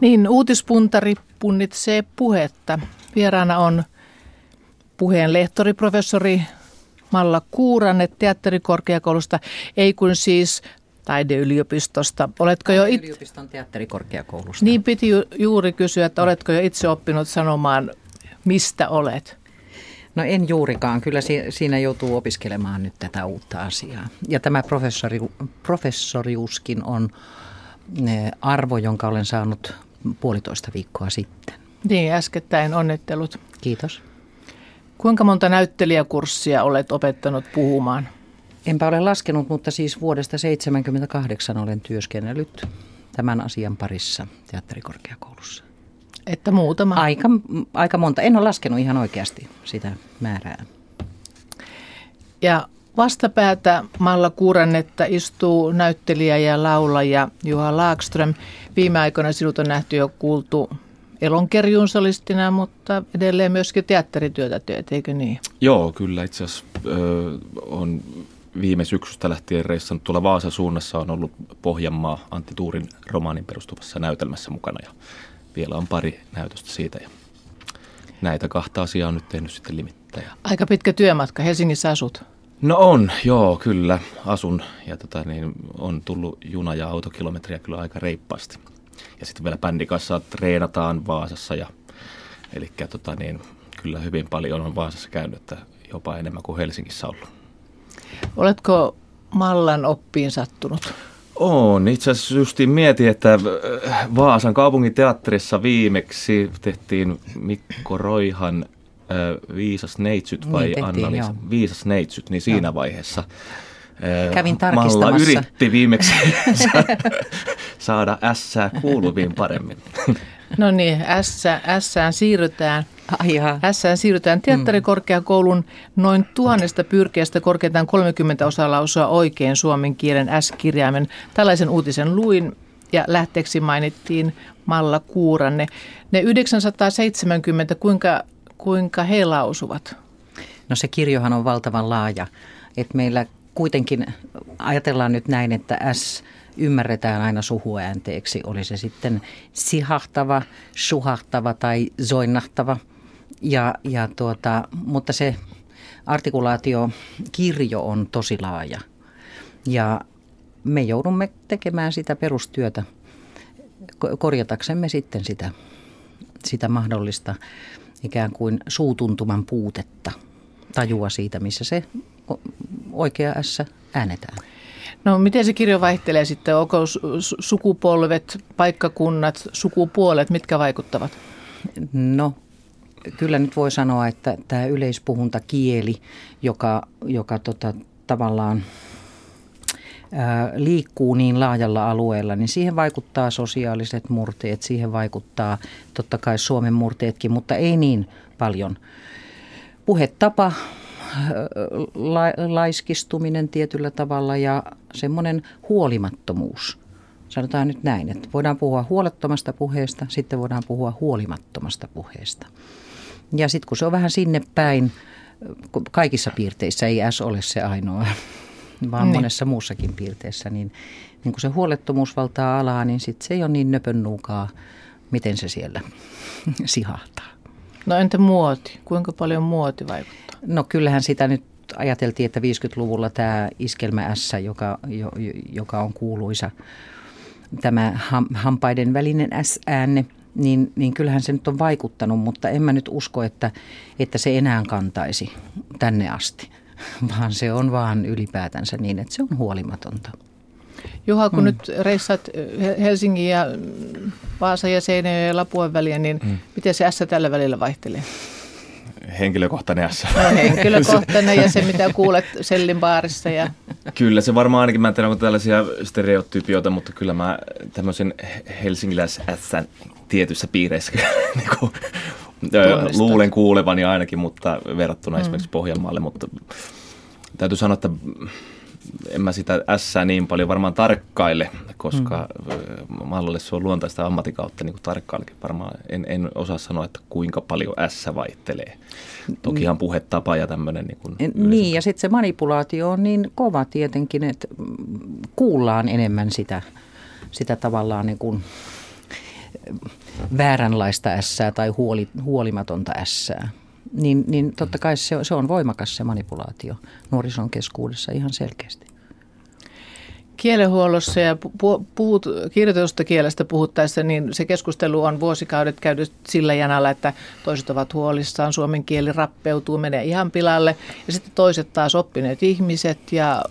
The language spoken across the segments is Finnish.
Niin, uutispuntari punnitsee puhetta. Vieraana on puheen lehtori, professori Malla Kuuranne teatterikorkeakoulusta, ei kun siis taideyliopistosta. Oletko jo it... Yliopiston teatterikorkeakoulusta. Niin piti ju- juuri kysyä, että oletko jo itse oppinut sanomaan, mistä olet? No en juurikaan. Kyllä siinä joutuu opiskelemaan nyt tätä uutta asiaa. Ja tämä professori, professoriuskin on arvo, jonka olen saanut puolitoista viikkoa sitten. Niin, äskettäin onnittelut. Kiitos. Kuinka monta näyttelijäkurssia olet opettanut puhumaan? Enpä ole laskenut, mutta siis vuodesta 1978 olen työskennellyt tämän asian parissa teatterikorkeakoulussa. Että muutama? Aika, aika monta. En ole laskenut ihan oikeasti sitä määrää. Ja vastapäätä Malla Kuurannetta istuu näyttelijä ja laulaja Juha Laakström. Viime aikoina sinut on nähty jo kuultu elonkerjuun solistina, mutta edelleen myöskin teatterityötä teet, eikö niin? Joo, kyllä itse asiassa on viime syksystä lähtien reissannut tuolla Vaasan suunnassa on ollut Pohjanmaa Antti Tuurin romaanin perustuvassa näytelmässä mukana ja vielä on pari näytöstä siitä ja näitä kahta asiaa on nyt tehnyt sitten limittäjä. Aika pitkä työmatka, Helsingissä asut? No on, joo, kyllä, asun ja tota, niin, on tullut juna- ja autokilometriä kyllä aika reippaasti. Ja sitten vielä bändin kanssa treenataan Vaasassa ja eli tota, niin, kyllä hyvin paljon on Vaasassa käynyt, että jopa enemmän kuin Helsingissä ollut. Oletko Mallan oppiin sattunut? On. Itse asiassa justiin mietin, että äh, Vaasan kaupungin teatterissa viimeksi tehtiin Mikko Roihan äh, Viisas neitsyt vai niin anna Viisas neitsyt, niin siinä joo. vaiheessa äh, Kävin tarkistamassa. Malla yritti viimeksi saada ässää kuuluviin paremmin. No niin, ässään siirrytään – Tässä siirrytään teatterikorkeakoulun noin tuhannesta pyrkeästä korkeintaan 30 osaa lausua oikein suomen kielen S-kirjaimen. Tällaisen uutisen luin ja lähteeksi mainittiin Malla Kuuranne. Ne 970, kuinka, kuinka he lausuvat? No se kirjohan on valtavan laaja. Että meillä kuitenkin ajatellaan nyt näin, että S ymmärretään aina suhuäänteeksi. Oli se sitten sihahtava, suhahtava tai zoinnahtava – ja, ja tuota, mutta se artikulaatiokirjo on tosi laaja ja me joudumme tekemään sitä perustyötä korjataksemme sitten sitä, sitä mahdollista ikään kuin suutuntuman puutetta, tajua siitä, missä se oikea S äänetään. No miten se kirjo vaihtelee sitten? Onko sukupolvet, paikkakunnat, sukupuolet, mitkä vaikuttavat? No kyllä nyt voi sanoa, että tämä yleispuhuntakieli, joka, joka tota, tavallaan liikkuu niin laajalla alueella, niin siihen vaikuttaa sosiaaliset murteet, siihen vaikuttaa totta kai Suomen murteetkin, mutta ei niin paljon. Puhetapa, la, laiskistuminen tietyllä tavalla ja semmoinen huolimattomuus. Sanotaan nyt näin, että voidaan puhua huolettomasta puheesta, sitten voidaan puhua huolimattomasta puheesta. Ja sitten kun se on vähän sinne päin, kaikissa piirteissä ei S ole se ainoa, vaan niin. monessa muussakin piirteessä, niin, niin kun se huolettomuus valtaa alaa, niin sitten se ei ole niin nöpön nuukaa, miten se siellä sihahtaa. No entä muoti? Kuinka paljon muoti vaikuttaa? No kyllähän sitä nyt ajateltiin, että 50-luvulla tämä iskelmä S, joka, joka on kuuluisa, tämä hampaiden välinen S-äänne – niin, niin kyllähän se nyt on vaikuttanut, mutta en mä nyt usko, että, että se enää kantaisi tänne asti, vaan se on vaan ylipäätänsä niin, että se on huolimatonta. Juha, kun mm. nyt reissat Helsingin ja Vaasa ja Seinäjoen ja Lapuan väliä, niin mm. miten se S tällä välillä vaihtelee? henkilökohtainen S. No, henkilökohtainen ja se, mitä kuulet Sellin baarissa. Ja... Kyllä se varmaan ainakin, mä en tiedä onko tällaisia stereotypioita, mutta kyllä mä tämmöisen helsingiläis S tietyissä piireissä niin kuin, luulen kuulevani ainakin, mutta verrattuna mm. esimerkiksi Pohjanmaalle, mutta täytyy sanoa, että en mä sitä S niin paljon varmaan tarkkaile, koska mm. Mallalle se on luontaista ammatikautta niin tarkkaillekin varmaan. En, en osaa sanoa, että kuinka paljon S vaihtelee. Tokihan mm. puhetapa ja tämmöinen. Niin, kuin niin ja sitten se manipulaatio on niin kova tietenkin, että kuullaan enemmän sitä, sitä tavallaan niin kuin vääränlaista ässää tai huoli, huolimatonta ässää. Niin, niin totta kai se, se on voimakas se manipulaatio nuorison keskuudessa ihan selkeästi. Kielenhuollossa ja puhut, kirjoitusta kielestä puhuttaessa, niin se keskustelu on vuosikaudet käynyt sillä janalla, että toiset ovat huolissaan, suomen kieli rappeutuu, menee ihan pilalle. Ja sitten toiset taas oppineet ihmiset ja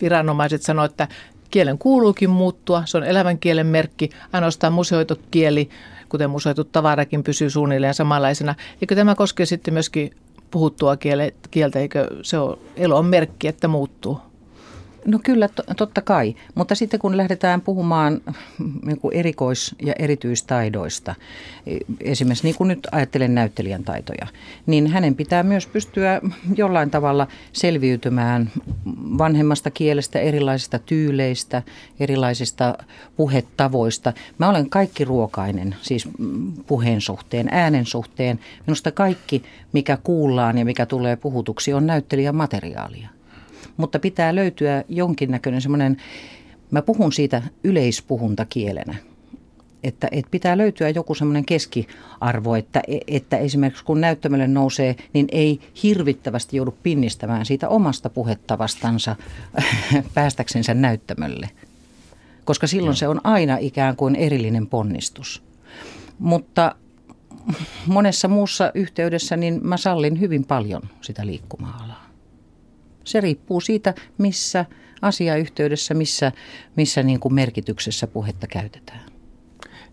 viranomaiset sanoivat, että kielen kuuluukin muuttua, se on elävän kielen merkki, ainoastaan museoitu kieli, kuten museoitu tavarakin, pysyy suunnilleen samanlaisena. Eikö tämä koske sitten myöskin puhuttua kieltä, eikö se ole elon merkki, että muuttuu? No kyllä, totta kai. Mutta sitten kun lähdetään puhumaan niin kuin erikois- ja erityistaidoista, e, esimerkiksi niin kuin nyt ajattelen näyttelijän taitoja, niin hänen pitää myös pystyä jollain tavalla selviytymään vanhemmasta kielestä, erilaisista tyyleistä, erilaisista puhetavoista. Mä olen kaikki ruokainen, siis puheen suhteen, äänen suhteen. Minusta kaikki, mikä kuullaan ja mikä tulee puhutuksi, on näyttelijän materiaalia mutta pitää löytyä jonkinnäköinen semmoinen, mä puhun siitä yleispuhuntakielenä, että, että pitää löytyä joku semmoinen keskiarvo, että, että esimerkiksi kun näyttämölle nousee, niin ei hirvittävästi joudu pinnistämään siitä omasta puhettavastansa päästäksensä näyttämölle. Koska silloin se on aina ikään kuin erillinen ponnistus. Mutta monessa muussa yhteydessä niin mä sallin hyvin paljon sitä liikkumaa-alaa. Se riippuu siitä, missä asiayhteydessä, missä, missä niin kuin merkityksessä puhetta käytetään.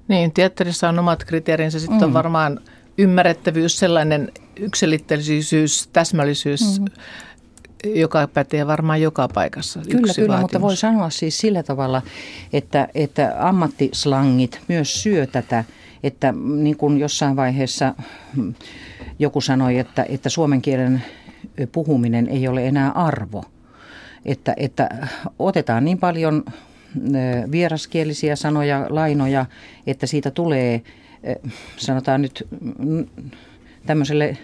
Niin, teatterissa on omat kriteerinsä. Sitten mm. on varmaan ymmärrettävyys, sellainen yksilitteisyys, täsmällisyys, mm. joka pätee varmaan joka paikassa. Kyllä, Yksi kyllä, vaatimus. mutta voi sanoa siis sillä tavalla, että, että ammattislangit myös syö tätä, että niin kuin jossain vaiheessa joku sanoi, että, että suomen kielen puhuminen ei ole enää arvo. Että, että otetaan niin paljon vieraskielisiä sanoja, lainoja, että siitä tulee, sanotaan nyt tämmöiselle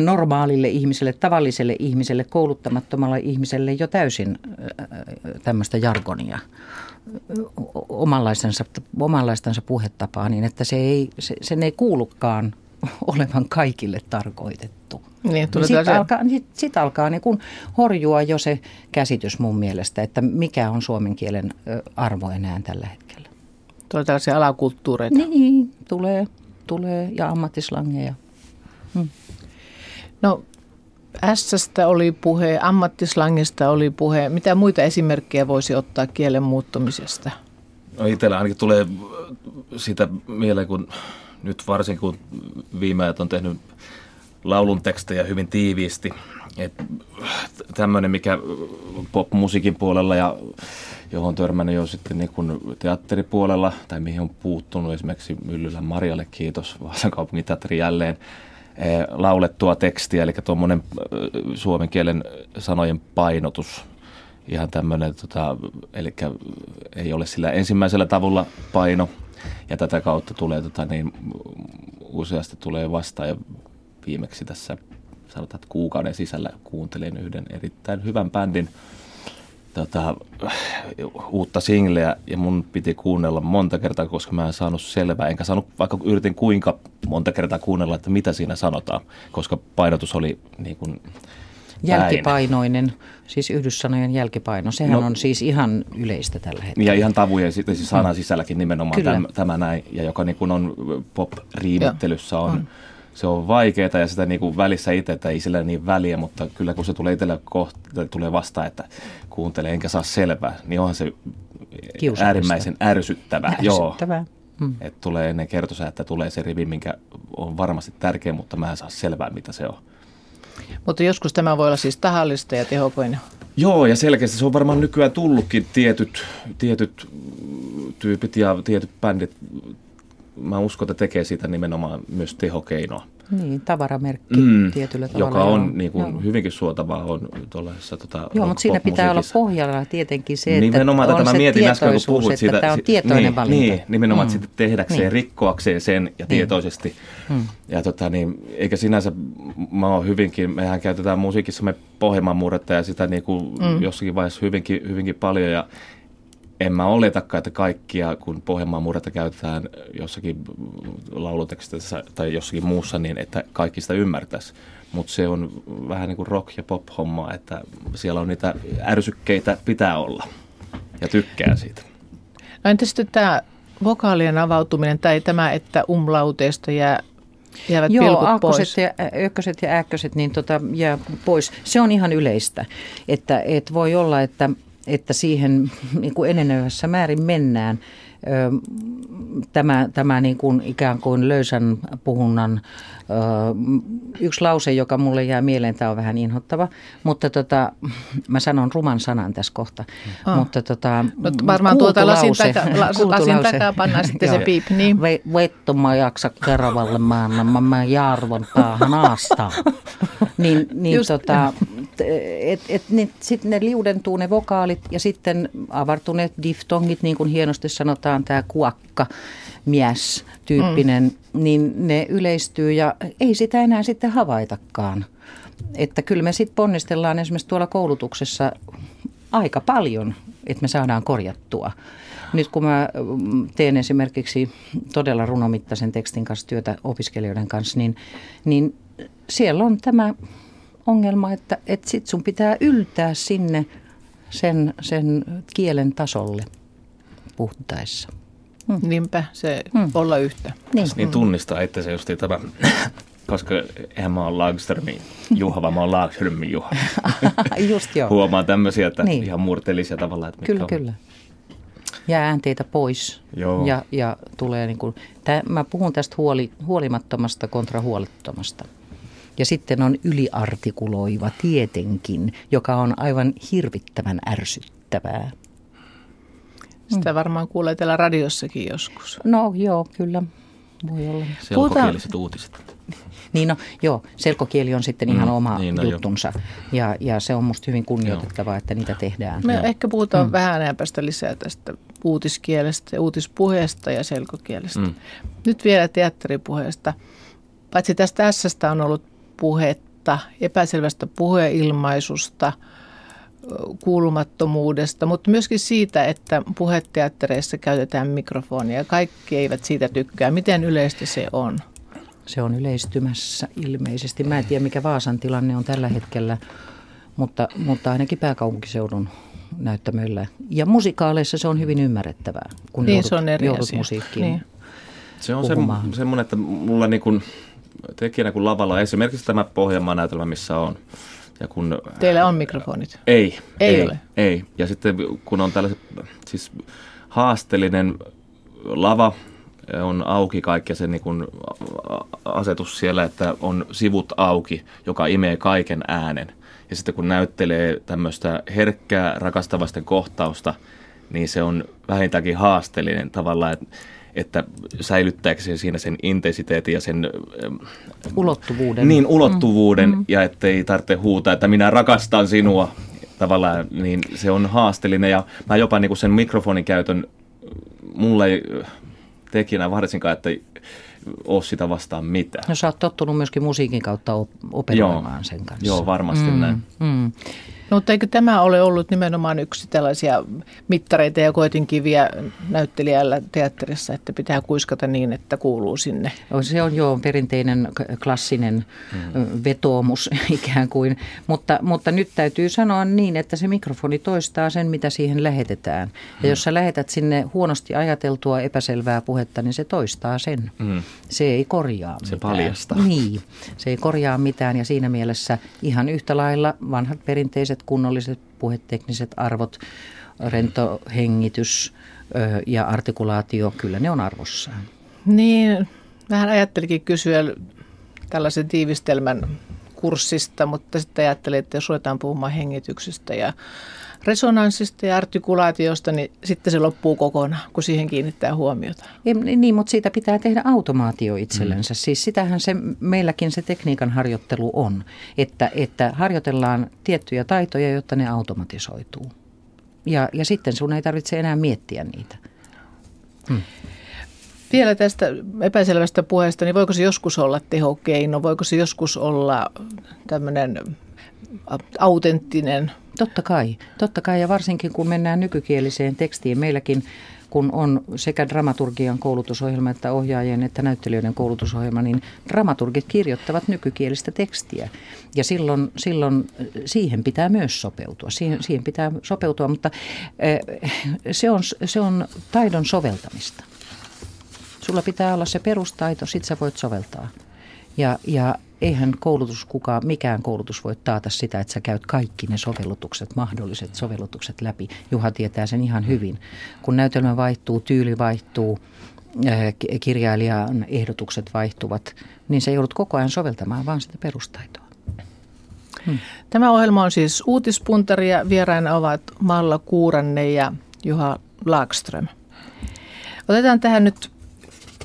normaalille ihmiselle, tavalliselle ihmiselle, kouluttamattomalle ihmiselle jo täysin tämmöistä jargonia omanlaistensa, omanlaistensa puhetapaa niin, että se ei, se, sen ei kuulukaan olevan kaikille tarkoitettu. Niin, niin sitten se... alkaa, sit, sit alkaa niin kun horjua jo se käsitys mun mielestä, että mikä on suomen kielen arvo enää tällä hetkellä. Tulee tällaisia alakulttuureita. Niin, tulee, tulee ja ammattislangeja. Hmm. No Ässästä oli puhe, ammattislangista oli puhe. Mitä muita esimerkkejä voisi ottaa kielen muuttumisesta? No itsellä ainakin tulee sitä mieleen, kun nyt varsinkin kun viime ajat on tehnyt laulun tekstejä hyvin tiiviisti. Tämmöinen, mikä pop-musiikin puolella ja johon törmännyt jo sitten niin kuin teatteripuolella, tai mihin on puuttunut esimerkiksi Myllylän Marjalle, kiitos, Vaasan kaupungin teatteri jälleen, eh, laulettua tekstiä, eli tuommoinen eh, suomen kielen sanojen painotus, ihan tämmöinen, tota, eli ei ole sillä ensimmäisellä tavulla paino, ja tätä kautta tulee tota, niin, useasti tulee vastaan. Ja viimeksi tässä sanotaan, että kuukauden sisällä kuuntelin yhden erittäin hyvän bändin tota, uutta singleä. Ja mun piti kuunnella monta kertaa, koska mä en saanut selvää, enkä saanut, vaikka yritin kuinka monta kertaa kuunnella, että mitä siinä sanotaan, koska painotus oli niin kuin Jälkipainoinen, siis yhdyssanojen jälkipaino, sehän no, on siis ihan yleistä tällä hetkellä. Ja ihan tavujen siis sanan sisälläkin nimenomaan tämä, tämä näin, ja joka niin kuin on pop-riimittelyssä on, on se on vaikeaa ja sitä niin kuin välissä itse ei sillä niin väliä, mutta kyllä kun se tulee itselle kohta, tulee vastaan, että kuuntelee enkä saa selvää, niin onhan se äärimmäisen ärsyttävää. Ärsyttävää. Joo. Hmm. Että tulee ennen kertosa, että tulee se rivi, minkä on varmasti tärkeä, mutta mä en saa selvää, mitä se on. Mutta joskus tämä voi olla siis tahallista ja tehokoinen. Joo, ja selkeästi se on varmaan nykyään tullutkin tietyt, tietyt tyypit ja tietyt bändit mä uskon, että tekee siitä nimenomaan myös tehokeinoa. Niin, tavaramerkki mm, tietyllä tavalla. Joka on niin kuin, hyvinkin suotavaa on tuollaisessa tota, Joo, mutta siinä pitää olla pohjalla tietenkin se, että nimenomaan on tätä se mietin äsken, kun puhut siitä. Tämä on tietoinen niin, valinta. Niin, nimenomaan mm. sitten tehdäkseen, niin. rikkoakseen sen ja niin. tietoisesti. Mm. Ja tota, niin, eikä sinänsä, mä oon hyvinkin, mehän käytetään musiikissa me pohjelman murretta ja sitä niin kuin mm. jossakin vaiheessa hyvinkin, hyvinkin paljon ja en mä oletakaan, että kaikkia, kun Pohjanmaan murretta käytetään jossakin laulutekstissä tai jossakin muussa, niin että kaikki sitä ymmärtäisi. Mutta se on vähän niin kuin rock- ja pop-hommaa, että siellä on niitä ärsykkeitä pitää olla ja tykkää siitä. No entä sitten tämä vokaalien avautuminen tai tämä, että umlauteesta jää jäävät Joo, pilkut pois. ja ykköset ja äkköset niin tota, jää pois. Se on ihan yleistä, että et voi olla, että, että siihen niin kuin enenevässä määrin mennään – tämä, tämä niin kuin ikään kuin löysän puhunnan yksi lause, joka mulle jää mieleen, tämä on vähän inhottava, mutta tota, mä sanon ruman sanan tässä kohta. Oh. Mutta tota, no, varmaan tuota lasin, taka, lasin takaa pannaan sitten se piip. Niin. Vettu mä jaksa keravalle maana, mä, mä jarvon päähän aastaa. niin, niin tota, et, et, niin, sitten ne liudentuu ne vokaalit ja sitten avartuneet diftongit, niin kuin hienosti sanotaan, tämä kuakka mies tyyppinen, mm. niin ne yleistyy ja ei sitä enää sitten havaitakaan. Että kyllä me sitten ponnistellaan esimerkiksi tuolla koulutuksessa aika paljon, että me saadaan korjattua. Nyt kun mä mm, teen esimerkiksi todella runomittaisen tekstin kanssa työtä opiskelijoiden kanssa, niin, niin siellä on tämä ongelma, että, että sit sun pitää yltää sinne sen, sen kielen tasolle puhuttaessa. Hmm. Niinpä, se hmm. olla yhtä. Niin, niin tunnistaa itse se just tämä, koska eihän mä oon Lagerströmin Juha, vaan mä oon Lagerströmin Juha. just joo. Huomaan tämmöisiä, että niin. ihan murteellisia tavalla. Että kyllä, on. kyllä. Jää äänteitä pois Joo. Ja, ja tulee niin kuin, tää, mä puhun tästä huoli, huolimattomasta kontra huolettomasta. Ja sitten on yliartikuloiva tietenkin, joka on aivan hirvittävän ärsyttävää. Sitä varmaan kuulee täällä radiossakin joskus. No joo, kyllä. Voi olla. Selkokieliset uutiset. Niin no, joo, selkokieli on sitten ihan mm, oma niin, no, juttunsa ja, ja se on musta hyvin kunnioitettavaa, että niitä tehdään. Me joo. ehkä puhutaan mm. vähän ajan päästä lisää tästä uutiskielestä, uutispuheesta ja selkokielestä. Mm. Nyt vielä teatteripuheesta. Paitsi tästä s on ollut puhetta, epäselvästä puheilmaisusta – kuulumattomuudesta, mutta myöskin siitä, että puheteattereissa käytetään mikrofonia. Kaikki eivät siitä tykkää. Miten yleistä se on? Se on yleistymässä ilmeisesti. Mä en tiedä, mikä Vaasan tilanne on tällä hetkellä, mutta, mutta ainakin pääkaupunkiseudun näyttämöllä. Ja musikaaleissa se on hyvin ymmärrettävää, kun niin, joudut, se on eri joudut asia. musiikkiin niin. Se on semmoinen, että mulla niin kuin tekijänä kuin lavalla esimerkiksi tämä Pohjanmaan näytelmä, missä on – ja kun, Teillä on mikrofonit? Ei. Ei, ei ole? Ei. Ja sitten kun on tällaiset, siis haasteellinen lava, on auki kaikki se niin kun asetus siellä, että on sivut auki, joka imee kaiken äänen. Ja sitten kun näyttelee tämmöistä herkkää rakastavasten kohtausta, niin se on vähintäänkin haasteellinen tavallaan, että että säilyttääkö se siinä sen intensiteetin ja sen... Ulottuvuuden. Niin, ulottuvuuden mm. ja ettei tarvitse huutaa, että minä rakastan sinua tavallaan, niin se on haasteellinen ja mä jopa niin kuin sen mikrofonin käytön, mulle ei tekijänä varsinkaan, että ole sitä vastaan mitään. No sä oot tottunut myöskin musiikin kautta operoimaan joo, sen kanssa. Joo, varmasti mm, näin. Mm. No, mutta eikö tämä ole ollut nimenomaan yksi tällaisia mittareita ja koetinkiviä näyttelijällä teatterissa, että pitää kuiskata niin, että kuuluu sinne? Se on jo perinteinen klassinen mm. vetoomus ikään kuin, mutta, mutta nyt täytyy sanoa niin, että se mikrofoni toistaa sen, mitä siihen lähetetään. Ja mm. jos sä lähetät sinne huonosti ajateltua epäselvää puhetta, niin se toistaa sen. Mm. Se ei korjaa Se mitään. paljastaa. Niin, se ei korjaa mitään ja siinä mielessä ihan yhtä lailla vanhat perinteiset kunnolliset puhetekniset arvot, rento hengitys ja artikulaatio, kyllä ne on arvossaan. Niin, vähän ajattelikin kysyä tällaisen tiivistelmän kurssista, mutta sitten ajattelin, että jos ruvetaan puhumaan hengityksestä ja resonanssista ja artikulaatiosta, niin sitten se loppuu kokonaan, kun siihen kiinnittää huomiota. Niin, mutta siitä pitää tehdä automaatio itsellensä. Mm. Siis sitähän se meilläkin se tekniikan harjoittelu on, että, että harjoitellaan tiettyjä taitoja, jotta ne automatisoituu. Ja, ja sitten sun ei tarvitse enää miettiä niitä. Hmm. Vielä tästä epäselvästä puheesta, niin voiko se joskus olla tehokeino, voiko se joskus olla tämmöinen autenttinen. Totta kai, totta kai ja varsinkin kun mennään nykykieliseen tekstiin. Meilläkin kun on sekä dramaturgian koulutusohjelma että ohjaajien että näyttelijöiden koulutusohjelma, niin dramaturgit kirjoittavat nykykielistä tekstiä. Ja silloin, silloin siihen pitää myös sopeutua. Siihen, siihen pitää sopeutua, mutta eh, se on, se on taidon soveltamista. Sulla pitää olla se perustaito, sit sä voit soveltaa. Ja, ja eihän koulutus kukaan, mikään koulutus voi taata sitä, että sä käyt kaikki ne sovellutukset, mahdolliset sovellutukset läpi. Juha tietää sen ihan hyvin. Kun näytelmä vaihtuu, tyyli vaihtuu, äh, kirjailijan ehdotukset vaihtuvat, niin se joudut koko ajan soveltamaan vaan sitä perustaitoa. Hmm. Tämä ohjelma on siis uutispuntari ja vieraina ovat Malla Kuuranne ja Juha Laakström. Otetaan tähän nyt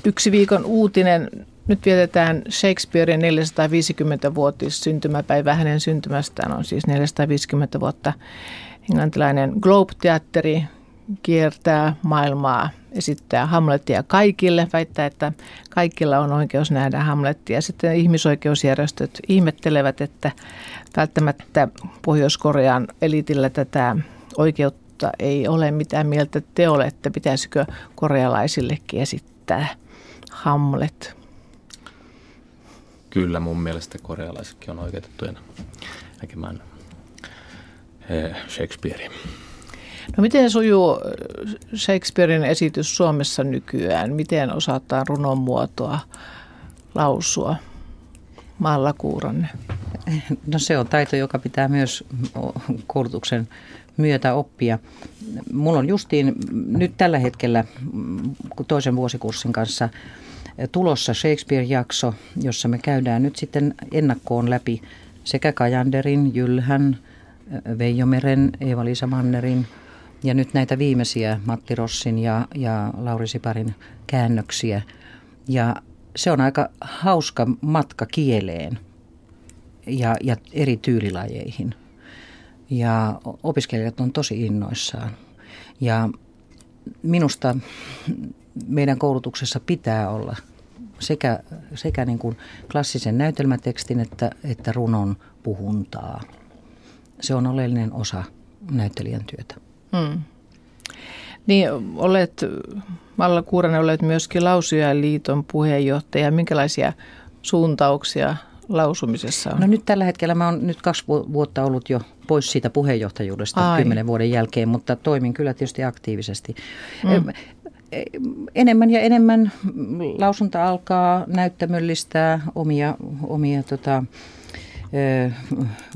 yksi viikon uutinen nyt vietetään Shakespearein 450-vuotis syntymäpäivä. Hänen syntymästään on siis 450 vuotta. Englantilainen Globe-teatteri kiertää maailmaa, esittää Hamletia kaikille, väittää, että kaikilla on oikeus nähdä Hamletia. Sitten ihmisoikeusjärjestöt ihmettelevät, että välttämättä Pohjois-Korean elitillä tätä oikeutta ei ole mitään mieltä te olette. Pitäisikö korealaisillekin esittää Hamlet? Kyllä mun mielestä korealaisetkin on oikeutettuja näkemään eh, Shakespearea. No miten sujuu eh, Shakespearein esitys Suomessa nykyään? Miten osataan runon muotoa lausua? Maalla kuuranne. No se on taito, joka pitää myös koulutuksen myötä oppia. Mulla on justiin nyt tällä hetkellä toisen vuosikurssin kanssa – tulossa Shakespeare-jakso, jossa me käydään nyt sitten ennakkoon läpi sekä Kajanderin, Jylhän, Veijomeren, Eeva-Liisa Mannerin ja nyt näitä viimeisiä Matti Rossin ja, ja Lauri Siparin käännöksiä. Ja se on aika hauska matka kieleen ja, ja eri tyylilajeihin. Ja opiskelijat on tosi innoissaan. Ja minusta meidän koulutuksessa pitää olla sekä, sekä niin kuin klassisen näytelmätekstin että, että runon puhuntaa. Se on oleellinen osa näyttelijän työtä. Hmm. Niin, olet, Malla Kuuranen, olet myöskin liiton puheenjohtaja. Minkälaisia suuntauksia lausumisessa on? No nyt tällä hetkellä mä oon nyt kaksi vuotta ollut jo pois siitä puheenjohtajuudesta Ai. kymmenen vuoden jälkeen, mutta toimin kyllä tietysti aktiivisesti. Mm enemmän ja enemmän lausunta alkaa näyttämöllistää omia, omia tota,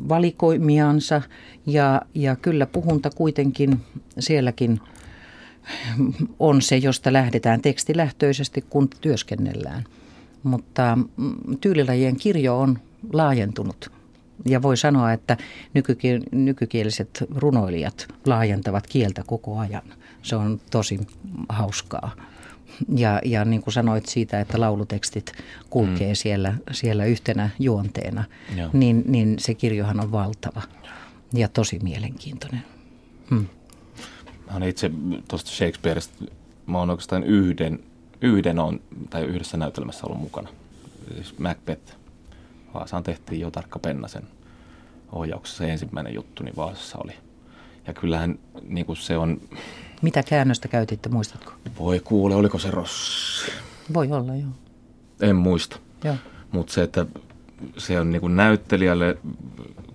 valikoimiansa ja, ja kyllä puhunta kuitenkin sielläkin on se, josta lähdetään tekstilähtöisesti, kun työskennellään. Mutta tyylilajien kirjo on laajentunut ja voi sanoa, että nykykieliset runoilijat laajentavat kieltä koko ajan. Se on tosi hauskaa. Ja, ja niin kuin sanoit siitä, että laulutekstit kulkee mm. siellä, siellä yhtenä juonteena, niin, niin se kirjohan on valtava ja tosi mielenkiintoinen. Hmm. Mä olen itse tuosta Shakespeareista, mä oon oikeastaan yhden, yhden on, tai yhdessä näytelmässä ollut mukana. Siis Macbeth. Vaasaan tehtiin jo tarkka Pennasen ohjauksessa se ensimmäinen juttu, niin Vaasassa oli. Ja kyllähän niin kuin se on mitä käännöstä käytitte, muistatko? Voi kuule, oliko se Rossi? Voi olla, joo. En muista. Mutta se, että se on niin näyttelijälle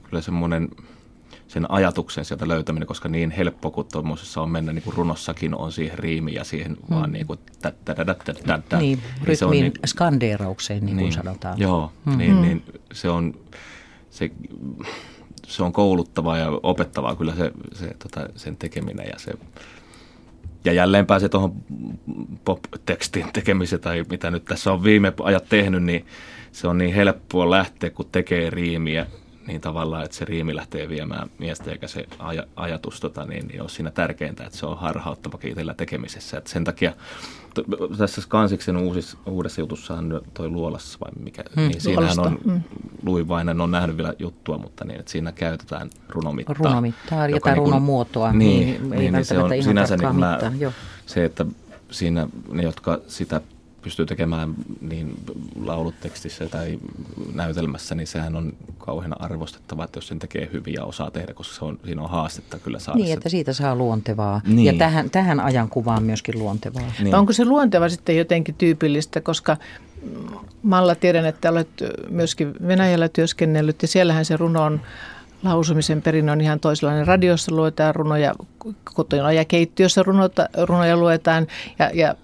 kyllä semmoinen sen ajatuksen sieltä löytäminen, koska niin helppo kuin tuommoisessa on mennä, niin kuin runossakin on siihen riimiin ja siihen hmm. vaan niin kuin Niin, niin se on niin, skandeeraukseen, niin kuin niin, sanotaan. Joo, hmm. niin, niin se on se, se on kouluttavaa ja opettavaa kyllä se, se tota, sen tekeminen ja se ja jälleen pääsee tuohon pop-tekstin tekemiseen tai mitä nyt tässä on viime ajat tehnyt, niin se on niin helppoa lähteä, kun tekee riimiä niin tavallaan, että se riimi lähtee viemään miestä eikä se aj- ajatus tota, niin, niin ole siinä tärkeintä, että se on harhauttavakin itsellä tekemisessä. Et sen takia t- tässä Skansiksen uusis, uudessa jutussahan toi Luolassa vai mikä, hmm, niin siinähän on, mm. Lui vain en ole nähnyt vielä juttua, mutta niin, että siinä käytetään runomittaa. Runomittaa ja tai niin runomuotoa. Niin, niin, niin, niin se on sinänsä niin mä, se, että siinä ne, jotka sitä pystyy tekemään niin laulutekstissä tai näytelmässä, niin sehän on kauhean arvostettava, että jos sen tekee hyvin ja osaa tehdä, koska se on, siinä on haastetta kyllä saada Niin, että siitä saa luontevaa niin. ja tähän, tähän ajankuvaan myöskin luontevaa. Niin. Onko se luonteva sitten jotenkin tyypillistä, koska Malla tiedän, että olet myöskin Venäjällä työskennellyt ja siellähän se runo on lausumisen perinnö on ihan toisenlainen. Radiossa luetaan runoja, kotona ja keittiössä runota, runoja luetaan ja, ja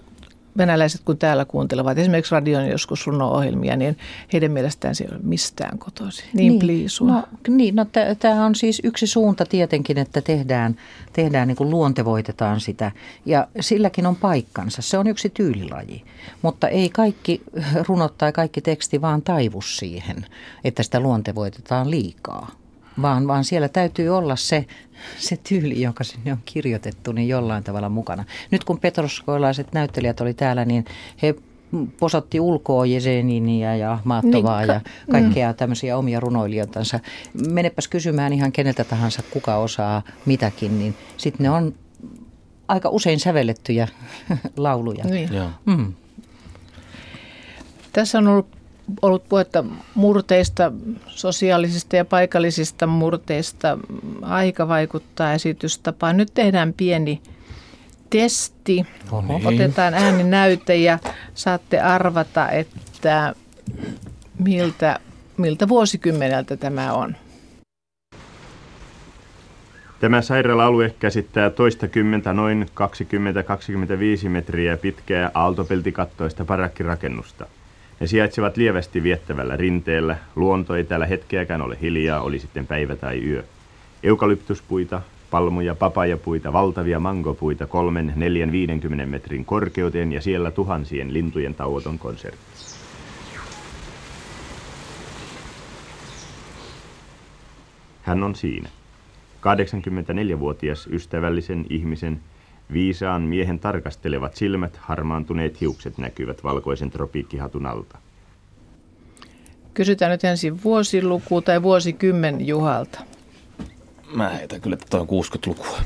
venäläiset kun täällä kuuntelevat esimerkiksi radion joskus runo-ohjelmia, niin heidän mielestään se ei ole mistään kotoisin. Niin, niin pliisua. No, niin, no tämä on siis yksi suunta tietenkin, että tehdään, tehdään niin kuin luontevoitetaan sitä ja silläkin on paikkansa. Se on yksi tyylilaji, mutta ei kaikki runot tai kaikki teksti vaan taivu siihen, että sitä luontevoitetaan liikaa vaan, vaan siellä täytyy olla se, se tyyli, joka sinne on kirjoitettu, niin jollain tavalla mukana. Nyt kun petroskoilaiset näyttelijät oli täällä, niin he posotti ulkoa Jeseninia ja Maattovaa niin, ka- ja kaikkea mm. tämmöisiä omia runoilijoitansa. Menepäs kysymään ihan keneltä tahansa, kuka osaa mitäkin, niin sitten ne on aika usein sävellettyjä lauluja. Niin. Mm. Tässä on ollut ollut puhetta murteista, sosiaalisista ja paikallisista murteista. Aika vaikuttaa esitystapaan. Nyt tehdään pieni testi. Oho. Otetaan ääninäyte ja saatte arvata, että miltä, miltä vuosikymmeneltä tämä on. Tämä sairaala-alue käsittää toista kymmentä noin 20-25 metriä pitkää aaltopeltikattoista parakkirakennusta. Ne sijaitsevat lievästi viettävällä rinteellä. Luonto ei täällä hetkeäkään ole hiljaa, oli sitten päivä tai yö. Eukalyptuspuita, palmuja, papajapuita, valtavia mangopuita kolmen, neljän, viidenkymmenen metrin korkeuteen ja siellä tuhansien lintujen tauoton konsertti. Hän on siinä. 84-vuotias ystävällisen ihmisen Viisaan miehen tarkastelevat silmät, harmaantuneet hiukset näkyvät valkoisen tropiikkihatun alta. Kysytään nyt ensin vuosiluku tai vuosikymmen Juhalta. Mä heitän kyllä, että on 60-lukua.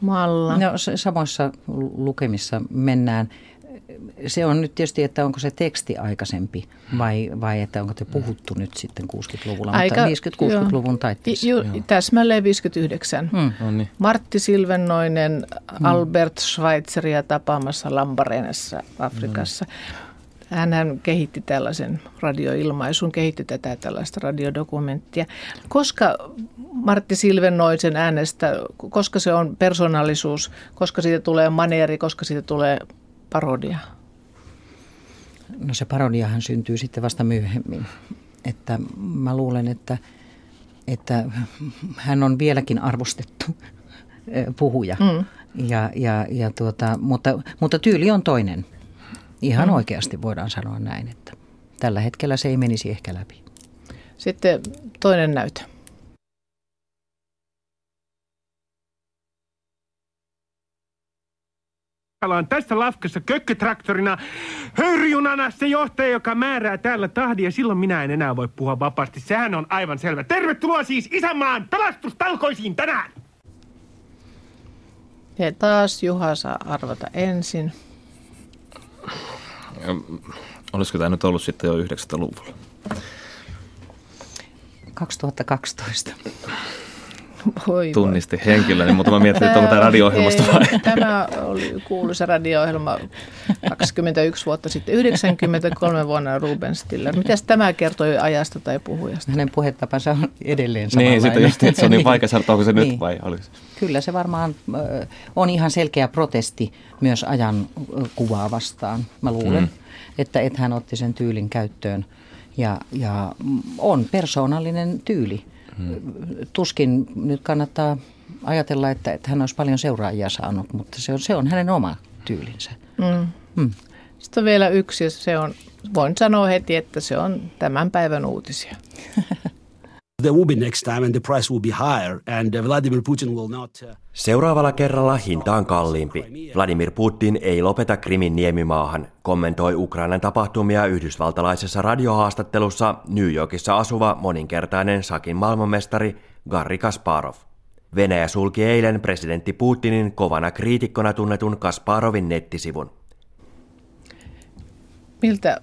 Malla. No samoissa lukemissa mennään se on nyt tietysti, että onko se teksti aikaisempi vai, vai että onko te puhuttu nyt sitten 60-luvulla, Aika, mutta 50-60-luvun taitteessa. Ju, täsmälleen 59. Hmm. No niin. Martti Silvennoinen, hmm. Albert Schweitzeria tapaamassa Lambarenessa Afrikassa. Hmm. Hän kehitti tällaisen radioilmaisun, kehitti tätä tällaista radiodokumenttia. Koska Martti Silvennoisen äänestä, koska se on persoonallisuus, koska siitä tulee maneeri, koska siitä tulee parodia? No se parodiahan syntyy sitten vasta myöhemmin. Että mä luulen, että, että hän on vieläkin arvostettu puhuja. Mm. Ja, ja, ja tuota, mutta, mutta tyyli on toinen. Ihan mm. oikeasti voidaan sanoa näin, että tällä hetkellä se ei menisi ehkä läpi. Sitten toinen näytö. On tässä lafkassa kökkötraktorina höyryjunana se johtaja, joka määrää täällä tahdin ja silloin minä en enää voi puhua vapaasti. Sehän on aivan selvä. Tervetuloa siis isänmaan pelastustalkoisiin tänään! Ja taas Juha saa arvata ensin. Olisiko tämä nyt ollut sitten jo 900-luvulla? 2012 voi tunnisti voi. henkilöni, mutta mä mietin, että onko tämä radio-ohjelmasta vai? Tämä oli kuuluisa radio-ohjelma 21 vuotta sitten, 93 vuonna Ruben Stiller. Mitäs tämä kertoi ajasta tai puhujasta? Hänen puhetapansa on edelleen samanlainen. Niin, sitten just, että se on niin vaikea sanoa, onko se niin. nyt vai oliko se? Kyllä se varmaan on ihan selkeä protesti myös ajan kuvaa vastaan, mä luulen. Mm. Että, että hän otti sen tyylin käyttöön ja, ja on persoonallinen tyyli. Tuskin nyt kannattaa ajatella, että, että hän olisi paljon seuraajia saanut, mutta se on, se on hänen oma tyylinsä. Mm. Mm. Sitten on vielä yksi, se on, voin sanoa heti, että se on tämän päivän uutisia. There will be next time and the price will be higher and uh, Vladimir Putin will not... Uh, Seuraavalla kerralla hinta on kalliimpi. Vladimir Putin ei lopeta Krimin niemimaahan, kommentoi Ukrainan tapahtumia yhdysvaltalaisessa radiohaastattelussa New Yorkissa asuva moninkertainen Sakin maailmanmestari Garri Kasparov. Venäjä sulki eilen presidentti Putinin kovana kriitikkona tunnetun Kasparovin nettisivun. miltä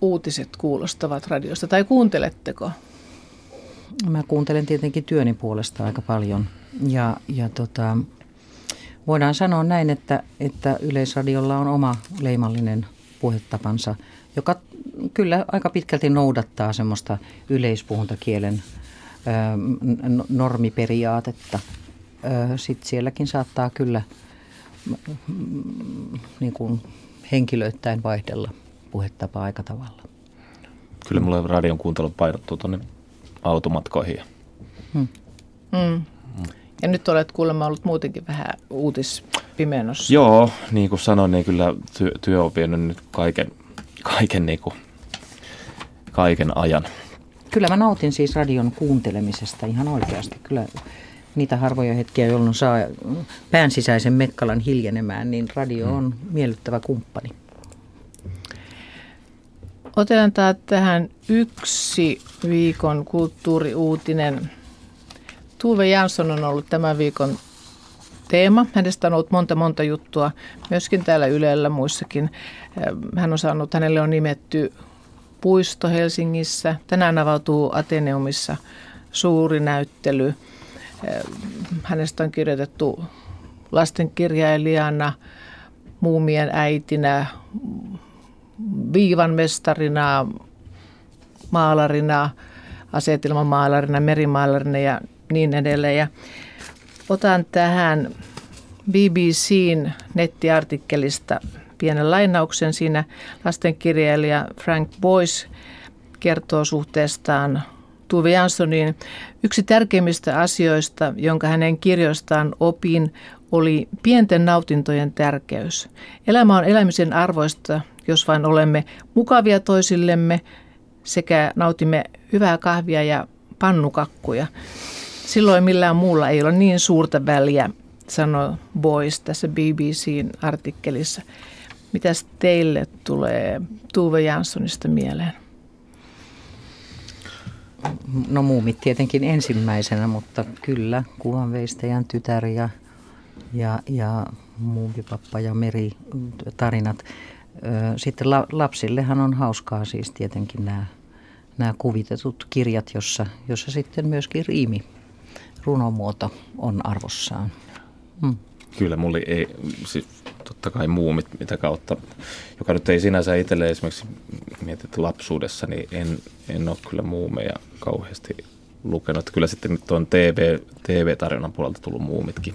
uutiset kuulostavat radiosta tai kuunteletteko? Mä kuuntelen tietenkin työni puolesta aika paljon ja, ja tota, voidaan sanoa näin, että, että Yleisradiolla on oma leimallinen puhetapansa, joka kyllä aika pitkälti noudattaa semmoista yleispuhuntakielen normiperiaatetta. Sitten sielläkin saattaa kyllä niin kuin henkilöittäin vaihdella puhetapa aika tavalla. Kyllä mulle radion kuuntelu painottuu tuonne automatkoihin. Hmm. Mm. Ja nyt olet kuulemma ollut muutenkin vähän uutispimenossa. Joo, niin kuin sanoin, niin kyllä työ, työ on vienyt nyt kaiken, kaiken, niin kuin, kaiken ajan. Kyllä mä nautin siis radion kuuntelemisesta ihan oikeasti. Kyllä niitä harvoja hetkiä, jolloin saa pään sisäisen mekkalan hiljenemään, niin radio on miellyttävä kumppani. Otetaan tähän yksi viikon kulttuuriuutinen. Tuve Jansson on ollut tämän viikon teema. Hänestä on ollut monta monta juttua, myöskin täällä Ylellä muissakin. Hän on saanut, hänelle on nimetty puisto Helsingissä. Tänään avautuu Ateneumissa suuri näyttely. Hänestä on kirjoitettu lastenkirjailijana, muumien äitinä, viivanmestarina, maalarina, asetelmamaalarina, merimaalarina ja niin edelleen. Ja otan tähän BBCn nettiartikkelista pienen lainauksen. Siinä lastenkirjailija Frank Boyce kertoo suhteestaan Tuve Janssonin. Yksi tärkeimmistä asioista, jonka hänen kirjoistaan opin, oli pienten nautintojen tärkeys. Elämä on elämisen arvoista, jos vain olemme mukavia toisillemme sekä nautimme hyvää kahvia ja pannukakkuja. Silloin millään muulla ei ole niin suurta väliä, sanoi Boys tässä BBCn artikkelissa. Mitäs teille tulee Tuve Janssonista mieleen? No muumit tietenkin ensimmäisenä, mutta kyllä kuvanveistäjän tytär ja, ja, ja muumipappa ja meri tarinat. Sitten lapsillehan on hauskaa siis tietenkin nämä, nämä kuvitetut kirjat, jossa, jossa sitten myöskin riimi, runomuoto on arvossaan. Hmm. Kyllä, mulla ei, siis totta kai muumit, mitä kautta, joka nyt ei sinänsä itselle esimerkiksi mietit lapsuudessa, niin en, en ole kyllä muumeja kauheasti lukenut. Kyllä sitten nyt on TV, TV-tarjonnan puolelta tullut muumitkin.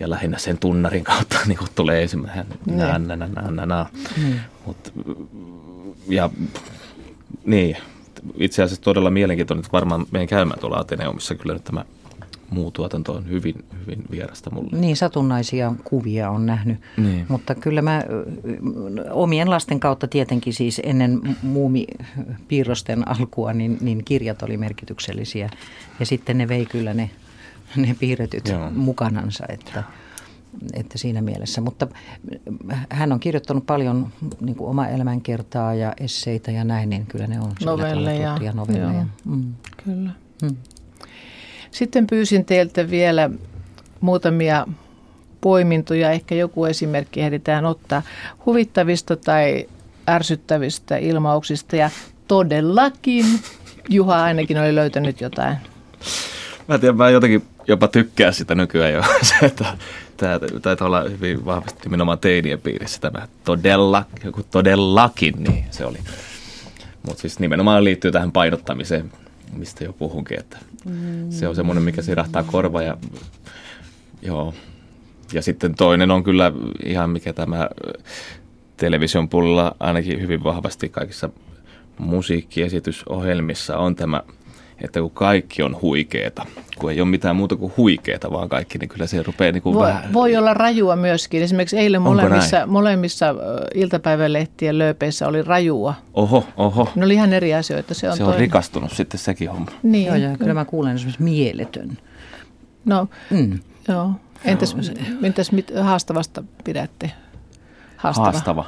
Ja lähinnä sen tunnarin kautta niin kuin tulee ensimmäinen nää, nää, nää, nää, nää. Mm. Mut, ja niin, itse asiassa todella mielenkiintoinen, että varmaan meidän käymään tuolla Ateneumissa kyllä nyt tämä muu tuotanto on hyvin, hyvin vierasta mulle. Niin, satunnaisia kuvia on nähnyt. Niin. Mutta kyllä mä omien lasten kautta tietenkin siis ennen muumipiirrosten alkua, niin, niin kirjat oli merkityksellisiä. Ja sitten ne vei kyllä ne, ne piirretyt Joo. mukanansa, että, että siinä mielessä. Mutta hän on kirjoittanut paljon niin kuin oma elämänkertaa ja esseitä ja näin, niin kyllä ne on novelleja. novelleja. Mm. Kyllä. Mm. Sitten pyysin teiltä vielä muutamia poimintoja, ehkä joku esimerkki ehditään ottaa huvittavista tai ärsyttävistä ilmauksista ja todellakin Juha ainakin oli löytänyt jotain. Mä tiedän, mä jotenkin jopa tykkää sitä nykyään jo. Tämä taitaa olla hyvin vahvasti nimenomaan teinien piirissä tämä todella, joku todellakin, niin se oli. Mutta siis nimenomaan liittyy tähän painottamiseen, mistä jo puhunkin, että mm. se on semmoinen, mikä sirahtaa korva ja joo. Ja sitten toinen on kyllä ihan mikä tämä television puolella ainakin hyvin vahvasti kaikissa musiikkiesitysohjelmissa on tämä – että kun kaikki on huikeeta, kun ei ole mitään muuta kuin huikeeta, vaan kaikki, niin kyllä se rupeaa niin kuin voi, vähän... Voi olla rajua myöskin. Esimerkiksi eilen molemmissa, molemmissa iltapäivälehtien lööpeissä oli rajua. Oho, oho. Ne oli ihan eri asioita. Se on, se on rikastunut sitten sekin homma. Niin. Joo, ja kyllä mä kuulen esimerkiksi mieletön. No, mm. joo. Entäs, entäs mit, haastavasta pidätte? Haastava. Haastava.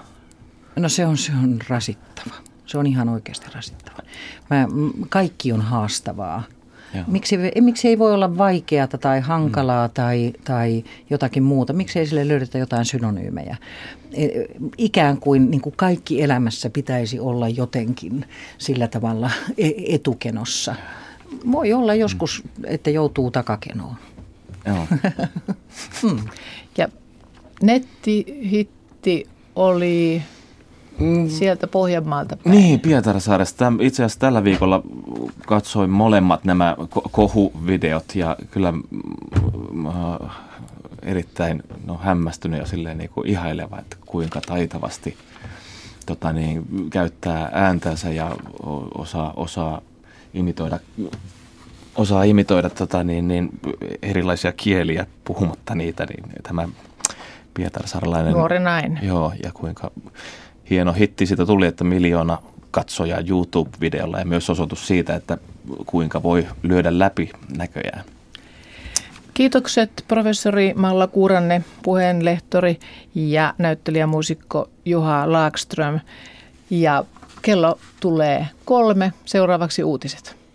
No se on, se on rasittava. Se on ihan oikeasti rasittava. Mä, kaikki on haastavaa. Miksi, miksi ei voi olla vaikeata tai hankalaa mm. tai, tai jotakin muuta? Miksi ei sille löydetä jotain synonyymejä? E, ikään kuin, niin kuin kaikki elämässä pitäisi olla jotenkin sillä tavalla e, etukenossa. Voi olla joskus, että joutuu takakenoon. Joo. hmm. Ja nettihitti oli mm. sieltä Pohjanmaalta päin. Niin, Pietarsaaresta. Itse asiassa tällä viikolla katsoin molemmat nämä kohuvideot ja kyllä äh, erittäin no, hämmästynyt ja silleen niin kuin ihaileva, että kuinka taitavasti tota niin, käyttää ääntänsä ja osaa, osaa imitoida osaa imitoida tota, niin, niin, erilaisia kieliä puhumatta niitä, niin tämä Pietarsarlainen. Nuori nainen. Joo, ja kuinka hieno hitti siitä tuli, että miljoona katsoja YouTube-videolla ja myös osoitus siitä, että kuinka voi lyödä läpi näköjään. Kiitokset professori Malla Kuuranne, puheenlehtori ja näyttelijämuusikko Juha Laakström. Ja kello tulee kolme. Seuraavaksi uutiset.